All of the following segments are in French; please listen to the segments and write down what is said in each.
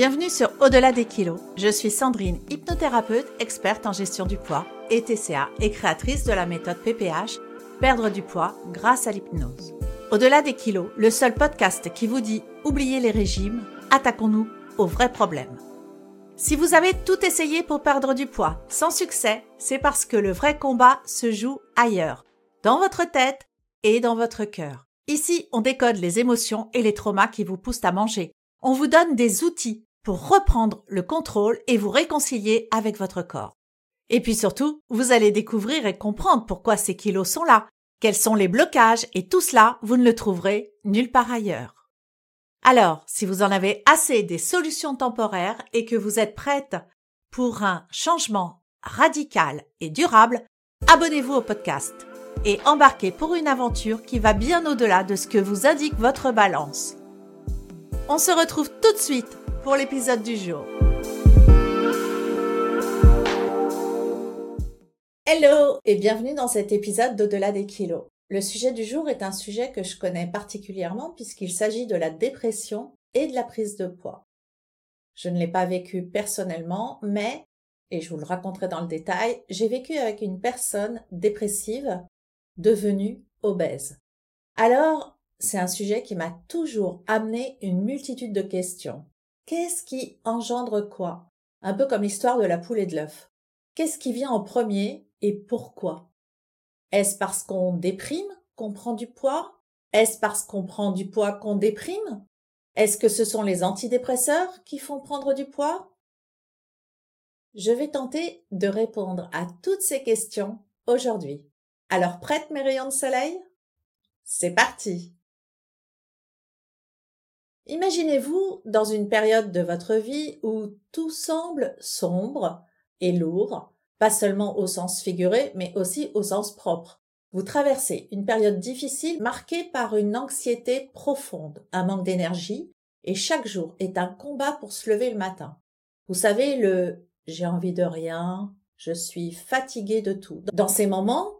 Bienvenue sur Au-delà des kilos. Je suis Sandrine, hypnothérapeute, experte en gestion du poids et TCA et créatrice de la méthode PPH, perdre du poids grâce à l'hypnose. Au-delà des kilos, le seul podcast qui vous dit oubliez les régimes, attaquons-nous aux vrais problèmes. Si vous avez tout essayé pour perdre du poids sans succès, c'est parce que le vrai combat se joue ailleurs, dans votre tête et dans votre cœur. Ici, on décode les émotions et les traumas qui vous poussent à manger. On vous donne des outils pour reprendre le contrôle et vous réconcilier avec votre corps. Et puis surtout, vous allez découvrir et comprendre pourquoi ces kilos sont là, quels sont les blocages et tout cela, vous ne le trouverez nulle part ailleurs. Alors, si vous en avez assez des solutions temporaires et que vous êtes prête pour un changement radical et durable, abonnez-vous au podcast et embarquez pour une aventure qui va bien au-delà de ce que vous indique votre balance. On se retrouve tout de suite pour l'épisode du jour. Hello et bienvenue dans cet épisode d'Au-delà des kilos. Le sujet du jour est un sujet que je connais particulièrement puisqu'il s'agit de la dépression et de la prise de poids. Je ne l'ai pas vécu personnellement, mais, et je vous le raconterai dans le détail, j'ai vécu avec une personne dépressive devenue obèse. Alors, c'est un sujet qui m'a toujours amené une multitude de questions. Qu'est-ce qui engendre quoi? Un peu comme l'histoire de la poule et de l'œuf. Qu'est-ce qui vient en premier et pourquoi? Est-ce parce qu'on déprime qu'on prend du poids? Est-ce parce qu'on prend du poids qu'on déprime? Est-ce que ce sont les antidépresseurs qui font prendre du poids? Je vais tenter de répondre à toutes ces questions aujourd'hui. Alors prête mes rayons de soleil? C'est parti Imaginez-vous dans une période de votre vie où tout semble sombre et lourd, pas seulement au sens figuré, mais aussi au sens propre. Vous traversez une période difficile marquée par une anxiété profonde, un manque d'énergie, et chaque jour est un combat pour se lever le matin. Vous savez, le j'ai envie de rien, je suis fatigué de tout. Dans ces moments,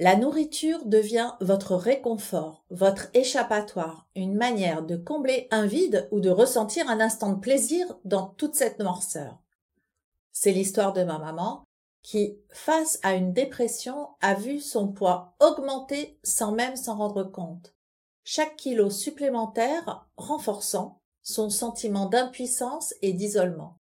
la nourriture devient votre réconfort, votre échappatoire, une manière de combler un vide ou de ressentir un instant de plaisir dans toute cette noirceur. C'est l'histoire de ma maman qui, face à une dépression, a vu son poids augmenter sans même s'en rendre compte. Chaque kilo supplémentaire renforçant son sentiment d'impuissance et d'isolement.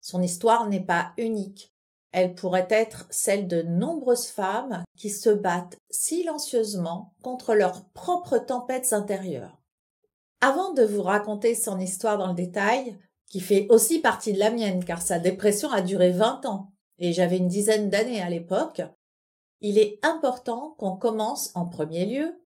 Son histoire n'est pas unique. Elle pourrait être celle de nombreuses femmes qui se battent silencieusement contre leurs propres tempêtes intérieures. Avant de vous raconter son histoire dans le détail, qui fait aussi partie de la mienne car sa dépression a duré 20 ans et j'avais une dizaine d'années à l'époque, il est important qu'on commence en premier lieu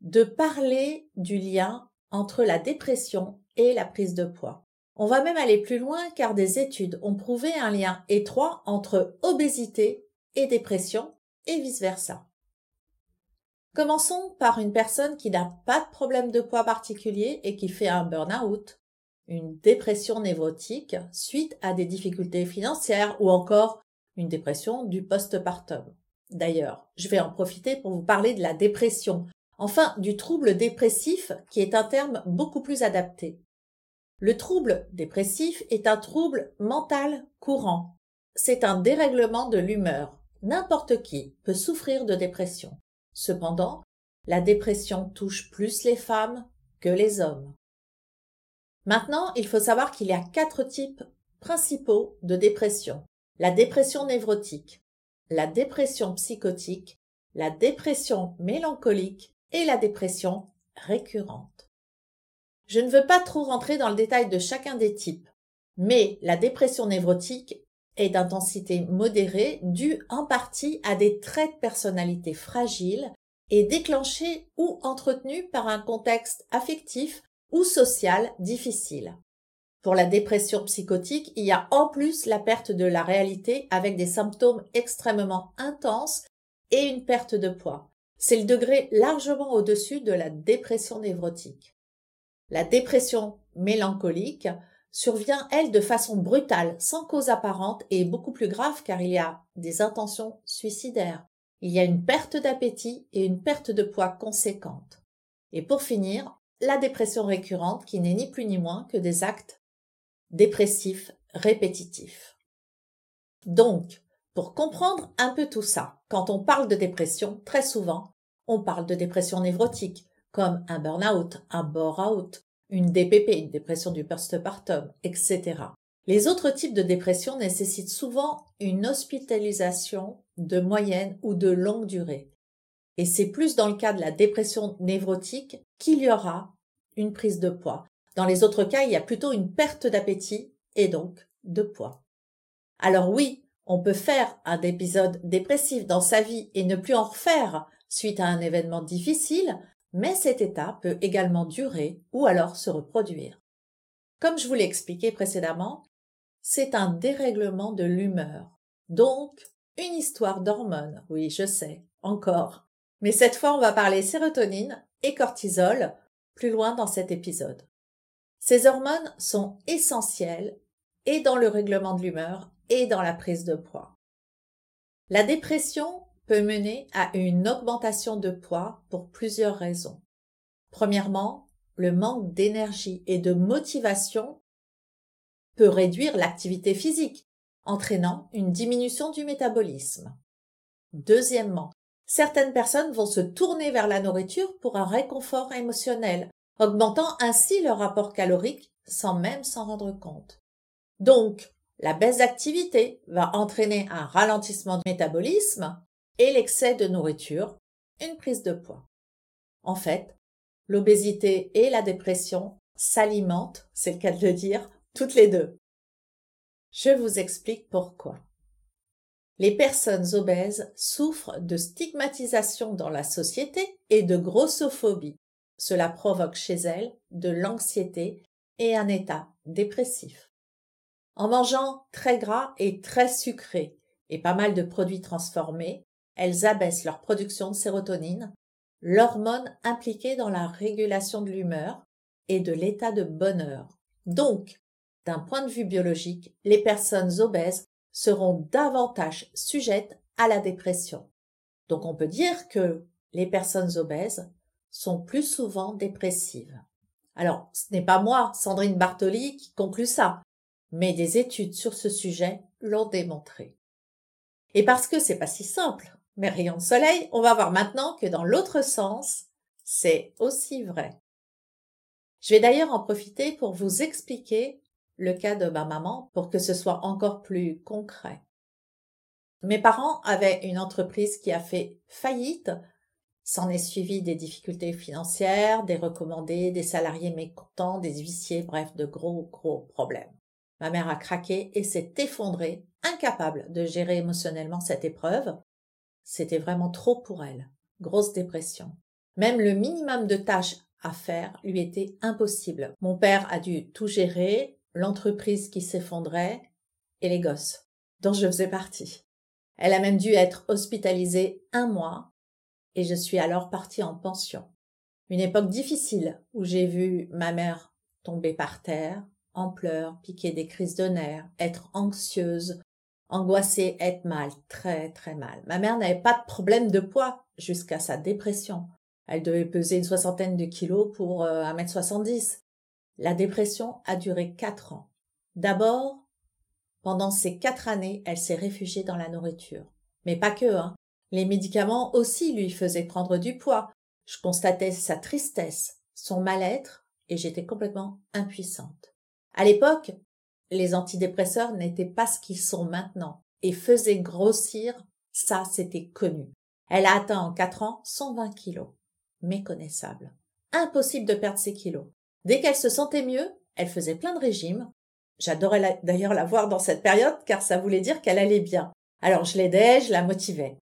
de parler du lien entre la dépression et la prise de poids. On va même aller plus loin car des études ont prouvé un lien étroit entre obésité et dépression et vice-versa. Commençons par une personne qui n'a pas de problème de poids particulier et qui fait un burn-out, une dépression névrotique suite à des difficultés financières ou encore une dépression du postpartum. D'ailleurs, je vais en profiter pour vous parler de la dépression, enfin du trouble dépressif qui est un terme beaucoup plus adapté. Le trouble dépressif est un trouble mental courant. C'est un dérèglement de l'humeur. N'importe qui peut souffrir de dépression. Cependant, la dépression touche plus les femmes que les hommes. Maintenant, il faut savoir qu'il y a quatre types principaux de dépression. La dépression névrotique, la dépression psychotique, la dépression mélancolique et la dépression récurrente. Je ne veux pas trop rentrer dans le détail de chacun des types, mais la dépression névrotique est d'intensité modérée due en partie à des traits de personnalité fragiles et déclenchés ou entretenus par un contexte affectif ou social difficile. Pour la dépression psychotique, il y a en plus la perte de la réalité avec des symptômes extrêmement intenses et une perte de poids. C'est le degré largement au-dessus de la dépression névrotique. La dépression mélancolique survient, elle, de façon brutale, sans cause apparente et beaucoup plus grave car il y a des intentions suicidaires. Il y a une perte d'appétit et une perte de poids conséquente. Et pour finir, la dépression récurrente qui n'est ni plus ni moins que des actes dépressif répétitif. Donc, pour comprendre un peu tout ça, quand on parle de dépression, très souvent, on parle de dépression névrotique, comme un burn-out, un bore-out, une DPP, une dépression du postpartum, etc. Les autres types de dépression nécessitent souvent une hospitalisation de moyenne ou de longue durée. Et c'est plus dans le cas de la dépression névrotique qu'il y aura une prise de poids. Dans les autres cas, il y a plutôt une perte d'appétit et donc de poids. Alors oui, on peut faire un épisode dépressif dans sa vie et ne plus en refaire suite à un événement difficile, mais cet état peut également durer ou alors se reproduire. Comme je vous l'ai expliqué précédemment, c'est un dérèglement de l'humeur. Donc, une histoire d'hormones. Oui, je sais, encore. Mais cette fois, on va parler sérotonine et cortisol plus loin dans cet épisode. Ces hormones sont essentielles et dans le règlement de l'humeur et dans la prise de poids. La dépression peut mener à une augmentation de poids pour plusieurs raisons. Premièrement, le manque d'énergie et de motivation peut réduire l'activité physique, entraînant une diminution du métabolisme. Deuxièmement, certaines personnes vont se tourner vers la nourriture pour un réconfort émotionnel, augmentant ainsi leur rapport calorique sans même s'en rendre compte. Donc, la baisse d'activité va entraîner un ralentissement du métabolisme et l'excès de nourriture, une prise de poids. En fait, l'obésité et la dépression s'alimentent, c'est le cas de dire, toutes les deux. Je vous explique pourquoi. Les personnes obèses souffrent de stigmatisation dans la société et de grossophobie. Cela provoque chez elles de l'anxiété et un état dépressif. En mangeant très gras et très sucré et pas mal de produits transformés, elles abaissent leur production de sérotonine, l'hormone impliquée dans la régulation de l'humeur et de l'état de bonheur. Donc, d'un point de vue biologique, les personnes obèses seront davantage sujettes à la dépression. Donc on peut dire que les personnes obèses sont plus souvent dépressives. Alors, ce n'est pas moi, Sandrine Bartoli, qui conclut ça, mais des études sur ce sujet l'ont démontré. Et parce que c'est pas si simple, mes rayons de soleil, on va voir maintenant que dans l'autre sens, c'est aussi vrai. Je vais d'ailleurs en profiter pour vous expliquer le cas de ma maman pour que ce soit encore plus concret. Mes parents avaient une entreprise qui a fait faillite. S'en est suivi des difficultés financières, des recommandés, des salariés mécontents, des huissiers, bref, de gros, gros problèmes. Ma mère a craqué et s'est effondrée, incapable de gérer émotionnellement cette épreuve. C'était vraiment trop pour elle. Grosse dépression. Même le minimum de tâches à faire lui était impossible. Mon père a dû tout gérer, l'entreprise qui s'effondrait et les gosses, dont je faisais partie. Elle a même dû être hospitalisée un mois et je suis alors partie en pension. Une époque difficile où j'ai vu ma mère tomber par terre, en pleurs, piquer des crises de nerfs, être anxieuse, angoissée, être mal, très très mal. Ma mère n'avait pas de problème de poids jusqu'à sa dépression. Elle devait peser une soixantaine de kilos pour euh, 1m70. La dépression a duré quatre ans. D'abord, pendant ces quatre années, elle s'est réfugiée dans la nourriture. Mais pas que, hein. Les médicaments aussi lui faisaient prendre du poids. Je constatais sa tristesse, son mal-être, et j'étais complètement impuissante. À l'époque, les antidépresseurs n'étaient pas ce qu'ils sont maintenant et faisaient grossir, ça c'était connu. Elle a atteint en quatre ans 120 kilos. Méconnaissable. Impossible de perdre ces kilos. Dès qu'elle se sentait mieux, elle faisait plein de régimes. J'adorais d'ailleurs la voir dans cette période car ça voulait dire qu'elle allait bien. Alors je l'aidais, je la motivais.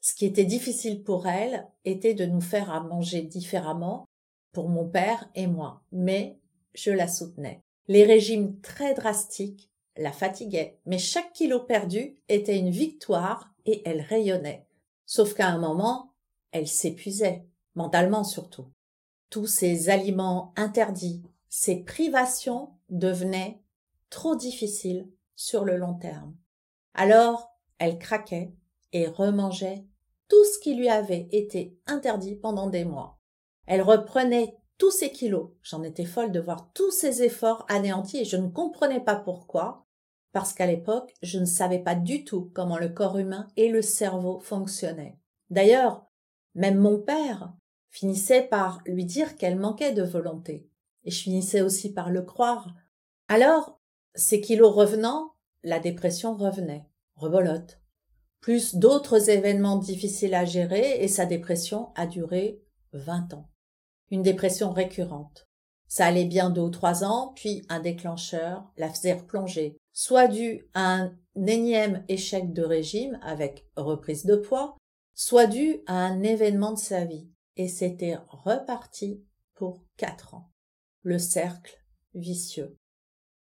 Ce qui était difficile pour elle était de nous faire à manger différemment pour mon père et moi, mais je la soutenais. Les régimes très drastiques la fatiguaient, mais chaque kilo perdu était une victoire et elle rayonnait. Sauf qu'à un moment, elle s'épuisait, mentalement surtout. Tous ces aliments interdits, ces privations devenaient trop difficiles sur le long terme. Alors, elle craquait et remangeait tout ce qui lui avait été interdit pendant des mois. Elle reprenait tous ces kilos. J'en étais folle de voir tous ces efforts anéantis et je ne comprenais pas pourquoi, parce qu'à l'époque, je ne savais pas du tout comment le corps humain et le cerveau fonctionnaient. D'ailleurs, même mon père finissait par lui dire qu'elle manquait de volonté, et je finissais aussi par le croire. Alors, ces kilos revenant, la dépression revenait, rebolote, plus d'autres événements difficiles à gérer, et sa dépression a duré vingt ans une dépression récurrente. Ça allait bien deux ou trois ans, puis un déclencheur la faisait replonger, soit dû à un énième échec de régime avec reprise de poids, soit dû à un événement de sa vie. Et c'était reparti pour quatre ans. Le cercle vicieux.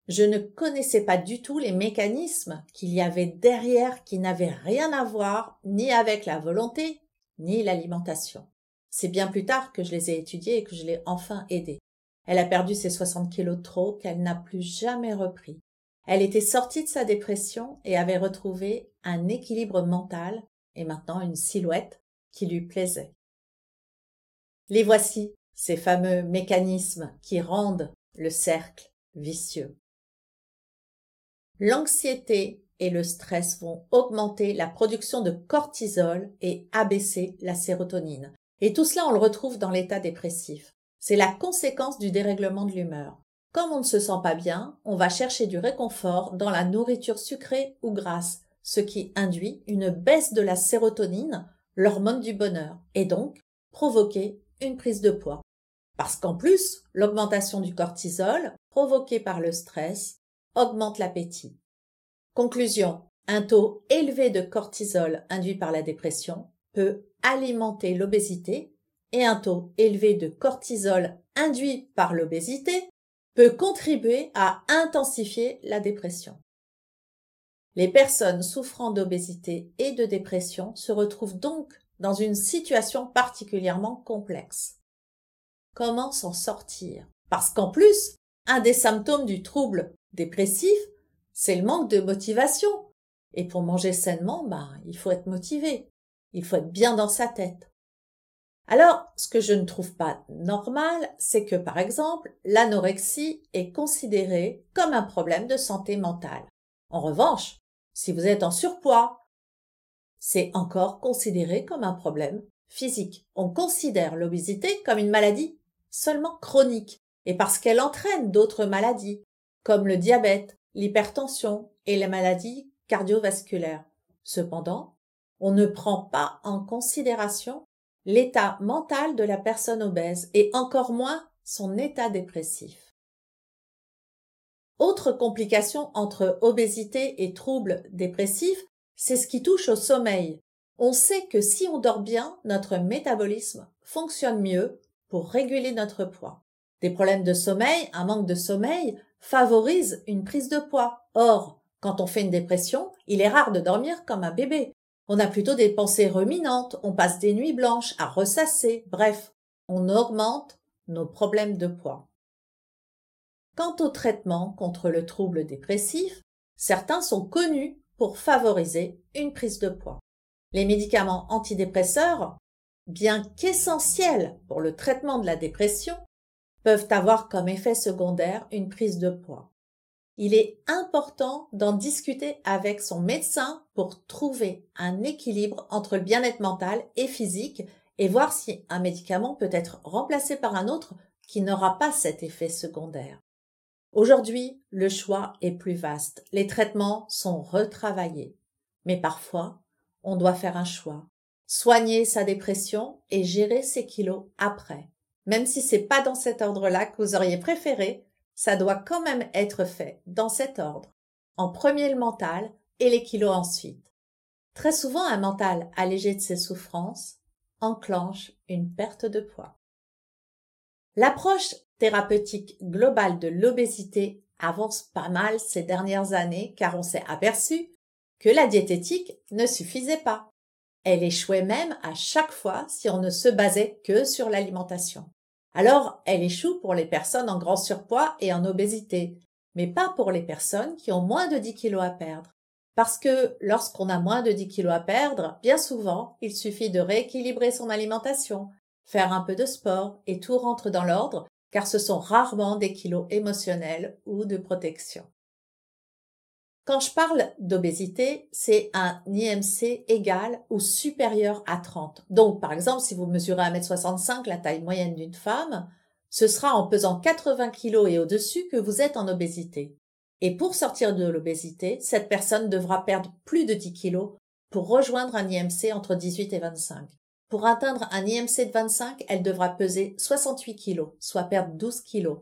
Je ne connaissais pas du tout les mécanismes qu'il y avait derrière qui n'avaient rien à voir ni avec la volonté, ni l'alimentation. C'est bien plus tard que je les ai étudiés et que je l'ai enfin aidée. Elle a perdu ses 60 kilos trop qu'elle n'a plus jamais repris. Elle était sortie de sa dépression et avait retrouvé un équilibre mental et maintenant une silhouette qui lui plaisait. Les voici, ces fameux mécanismes qui rendent le cercle vicieux. L'anxiété et le stress vont augmenter la production de cortisol et abaisser la sérotonine. Et tout cela, on le retrouve dans l'état dépressif. C'est la conséquence du dérèglement de l'humeur. Comme on ne se sent pas bien, on va chercher du réconfort dans la nourriture sucrée ou grasse, ce qui induit une baisse de la sérotonine, l'hormone du bonheur, et donc provoquer une prise de poids. Parce qu'en plus, l'augmentation du cortisol, provoquée par le stress, augmente l'appétit. Conclusion. Un taux élevé de cortisol induit par la dépression peut alimenter l'obésité et un taux élevé de cortisol induit par l'obésité peut contribuer à intensifier la dépression. Les personnes souffrant d'obésité et de dépression se retrouvent donc dans une situation particulièrement complexe. Comment s'en sortir? Parce qu'en plus, un des symptômes du trouble dépressif, c'est le manque de motivation. Et pour manger sainement, ben, il faut être motivé. Il faut être bien dans sa tête. Alors, ce que je ne trouve pas normal, c'est que, par exemple, l'anorexie est considérée comme un problème de santé mentale. En revanche, si vous êtes en surpoids, c'est encore considéré comme un problème physique. On considère l'obésité comme une maladie seulement chronique, et parce qu'elle entraîne d'autres maladies, comme le diabète, l'hypertension et les maladies cardiovasculaires. Cependant, on ne prend pas en considération l'état mental de la personne obèse et encore moins son état dépressif. Autre complication entre obésité et troubles dépressifs, c'est ce qui touche au sommeil. On sait que si on dort bien, notre métabolisme fonctionne mieux pour réguler notre poids. Des problèmes de sommeil, un manque de sommeil favorise une prise de poids. Or, quand on fait une dépression, il est rare de dormir comme un bébé. On a plutôt des pensées ruminantes, on passe des nuits blanches à ressasser, bref, on augmente nos problèmes de poids. Quant au traitement contre le trouble dépressif, certains sont connus pour favoriser une prise de poids. Les médicaments antidépresseurs, bien qu'essentiels pour le traitement de la dépression, peuvent avoir comme effet secondaire une prise de poids il est important d'en discuter avec son médecin pour trouver un équilibre entre le bien-être mental et physique et voir si un médicament peut être remplacé par un autre qui n'aura pas cet effet secondaire. Aujourd'hui, le choix est plus vaste. Les traitements sont retravaillés. Mais parfois, on doit faire un choix. Soigner sa dépression et gérer ses kilos après. Même si c'est pas dans cet ordre-là que vous auriez préféré, ça doit quand même être fait dans cet ordre. En premier le mental et les kilos ensuite. Très souvent, un mental allégé de ses souffrances enclenche une perte de poids. L'approche thérapeutique globale de l'obésité avance pas mal ces dernières années car on s'est aperçu que la diététique ne suffisait pas. Elle échouait même à chaque fois si on ne se basait que sur l'alimentation. Alors, elle échoue pour les personnes en grand surpoids et en obésité, mais pas pour les personnes qui ont moins de 10 kilos à perdre. Parce que lorsqu'on a moins de 10 kilos à perdre, bien souvent, il suffit de rééquilibrer son alimentation faire un peu de sport et tout rentre dans l'ordre car ce sont rarement des kilos émotionnels ou de protection. Quand je parle d'obésité, c'est un IMC égal ou supérieur à 30. Donc, par exemple, si vous mesurez 1m65, la taille moyenne d'une femme, ce sera en pesant 80 kg et au-dessus que vous êtes en obésité. Et pour sortir de l'obésité, cette personne devra perdre plus de 10 kg pour rejoindre un IMC entre 18 et 25. Pour atteindre un IMC de 25, elle devra peser 68 kg, soit perdre 12 kg.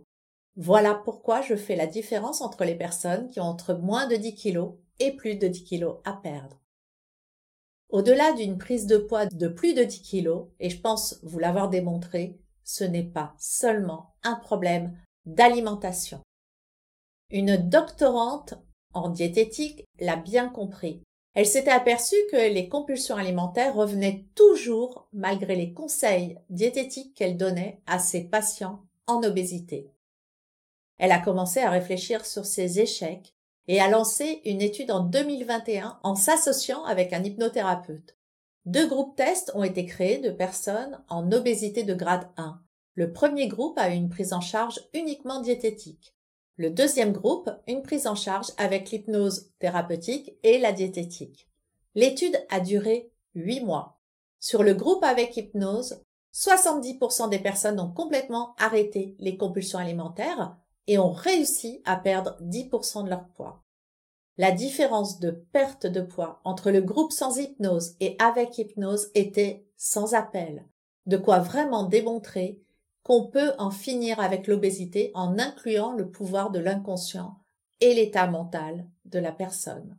Voilà pourquoi je fais la différence entre les personnes qui ont entre moins de 10 kg et plus de 10 kg à perdre. Au-delà d'une prise de poids de plus de 10 kg, et je pense vous l'avoir démontré, ce n'est pas seulement un problème d'alimentation. Une doctorante en diététique l'a bien compris. Elle s'était aperçue que les compulsions alimentaires revenaient toujours malgré les conseils diététiques qu'elle donnait à ses patients en obésité. Elle a commencé à réfléchir sur ses échecs et a lancé une étude en 2021 en s'associant avec un hypnothérapeute. Deux groupes tests ont été créés de personnes en obésité de grade 1. Le premier groupe a eu une prise en charge uniquement diététique. Le deuxième groupe, une prise en charge avec l'hypnose thérapeutique et la diététique. L'étude a duré 8 mois. Sur le groupe avec hypnose, 70% des personnes ont complètement arrêté les compulsions alimentaires et ont réussi à perdre 10% de leur poids. La différence de perte de poids entre le groupe sans hypnose et avec hypnose était sans appel, de quoi vraiment démontrer qu'on peut en finir avec l'obésité en incluant le pouvoir de l'inconscient et l'état mental de la personne.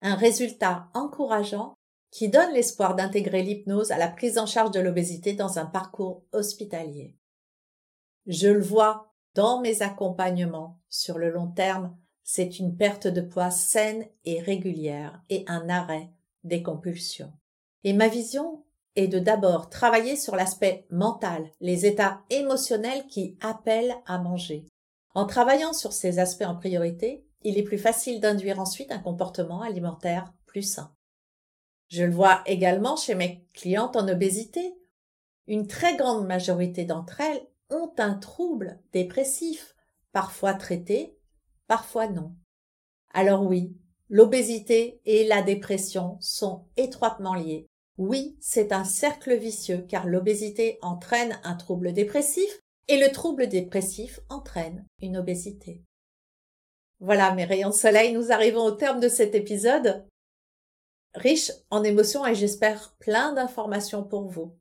Un résultat encourageant qui donne l'espoir d'intégrer l'hypnose à la prise en charge de l'obésité dans un parcours hospitalier. Je le vois dans mes accompagnements sur le long terme, c'est une perte de poids saine et régulière et un arrêt des compulsions. Et ma vision est de d'abord travailler sur l'aspect mental, les états émotionnels qui appellent à manger. En travaillant sur ces aspects en priorité, il est plus facile d'induire ensuite un comportement alimentaire plus sain. Je le vois également chez mes clientes en obésité. Une très grande majorité d'entre elles ont un trouble dépressif, parfois traité, parfois non. Alors oui, l'obésité et la dépression sont étroitement liées. Oui, c'est un cercle vicieux car l'obésité entraîne un trouble dépressif et le trouble dépressif entraîne une obésité. Voilà mes rayons de soleil, nous arrivons au terme de cet épisode riche en émotions et j'espère plein d'informations pour vous.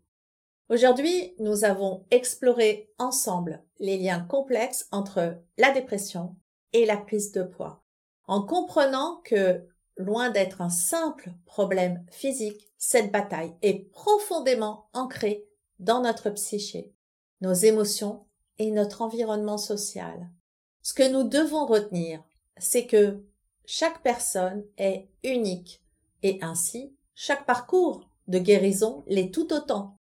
Aujourd'hui, nous avons exploré ensemble les liens complexes entre la dépression et la prise de poids, en comprenant que, loin d'être un simple problème physique, cette bataille est profondément ancrée dans notre psyché, nos émotions et notre environnement social. Ce que nous devons retenir, c'est que chaque personne est unique et ainsi chaque parcours de guérison l'est tout autant.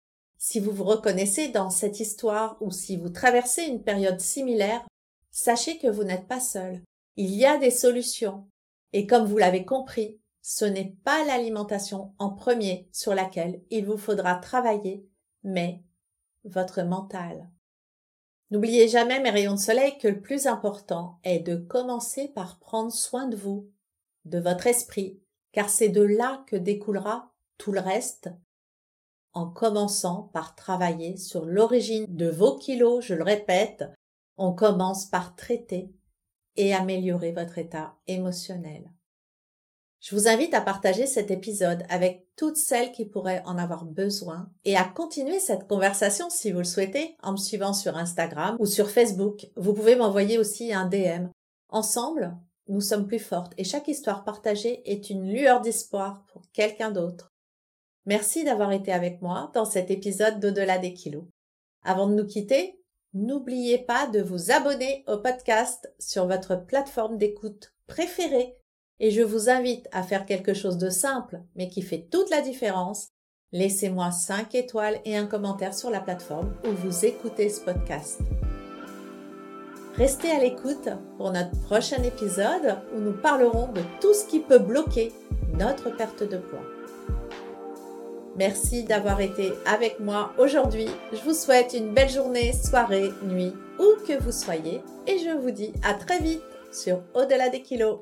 Si vous vous reconnaissez dans cette histoire ou si vous traversez une période similaire, sachez que vous n'êtes pas seul. Il y a des solutions. Et comme vous l'avez compris, ce n'est pas l'alimentation en premier sur laquelle il vous faudra travailler, mais votre mental. N'oubliez jamais, mes rayons de soleil, que le plus important est de commencer par prendre soin de vous, de votre esprit, car c'est de là que découlera tout le reste en commençant par travailler sur l'origine de vos kilos, je le répète, on commence par traiter et améliorer votre état émotionnel. Je vous invite à partager cet épisode avec toutes celles qui pourraient en avoir besoin et à continuer cette conversation si vous le souhaitez en me suivant sur Instagram ou sur Facebook. Vous pouvez m'envoyer aussi un DM. Ensemble, nous sommes plus fortes et chaque histoire partagée est une lueur d'espoir pour quelqu'un d'autre. Merci d'avoir été avec moi dans cet épisode d'Au-delà des kilos. Avant de nous quitter, n'oubliez pas de vous abonner au podcast sur votre plateforme d'écoute préférée et je vous invite à faire quelque chose de simple mais qui fait toute la différence. Laissez-moi 5 étoiles et un commentaire sur la plateforme où vous écoutez ce podcast. Restez à l'écoute pour notre prochain épisode où nous parlerons de tout ce qui peut bloquer notre perte de poids. Merci d'avoir été avec moi aujourd'hui. Je vous souhaite une belle journée, soirée, nuit, où que vous soyez. Et je vous dis à très vite sur Au-delà des kilos.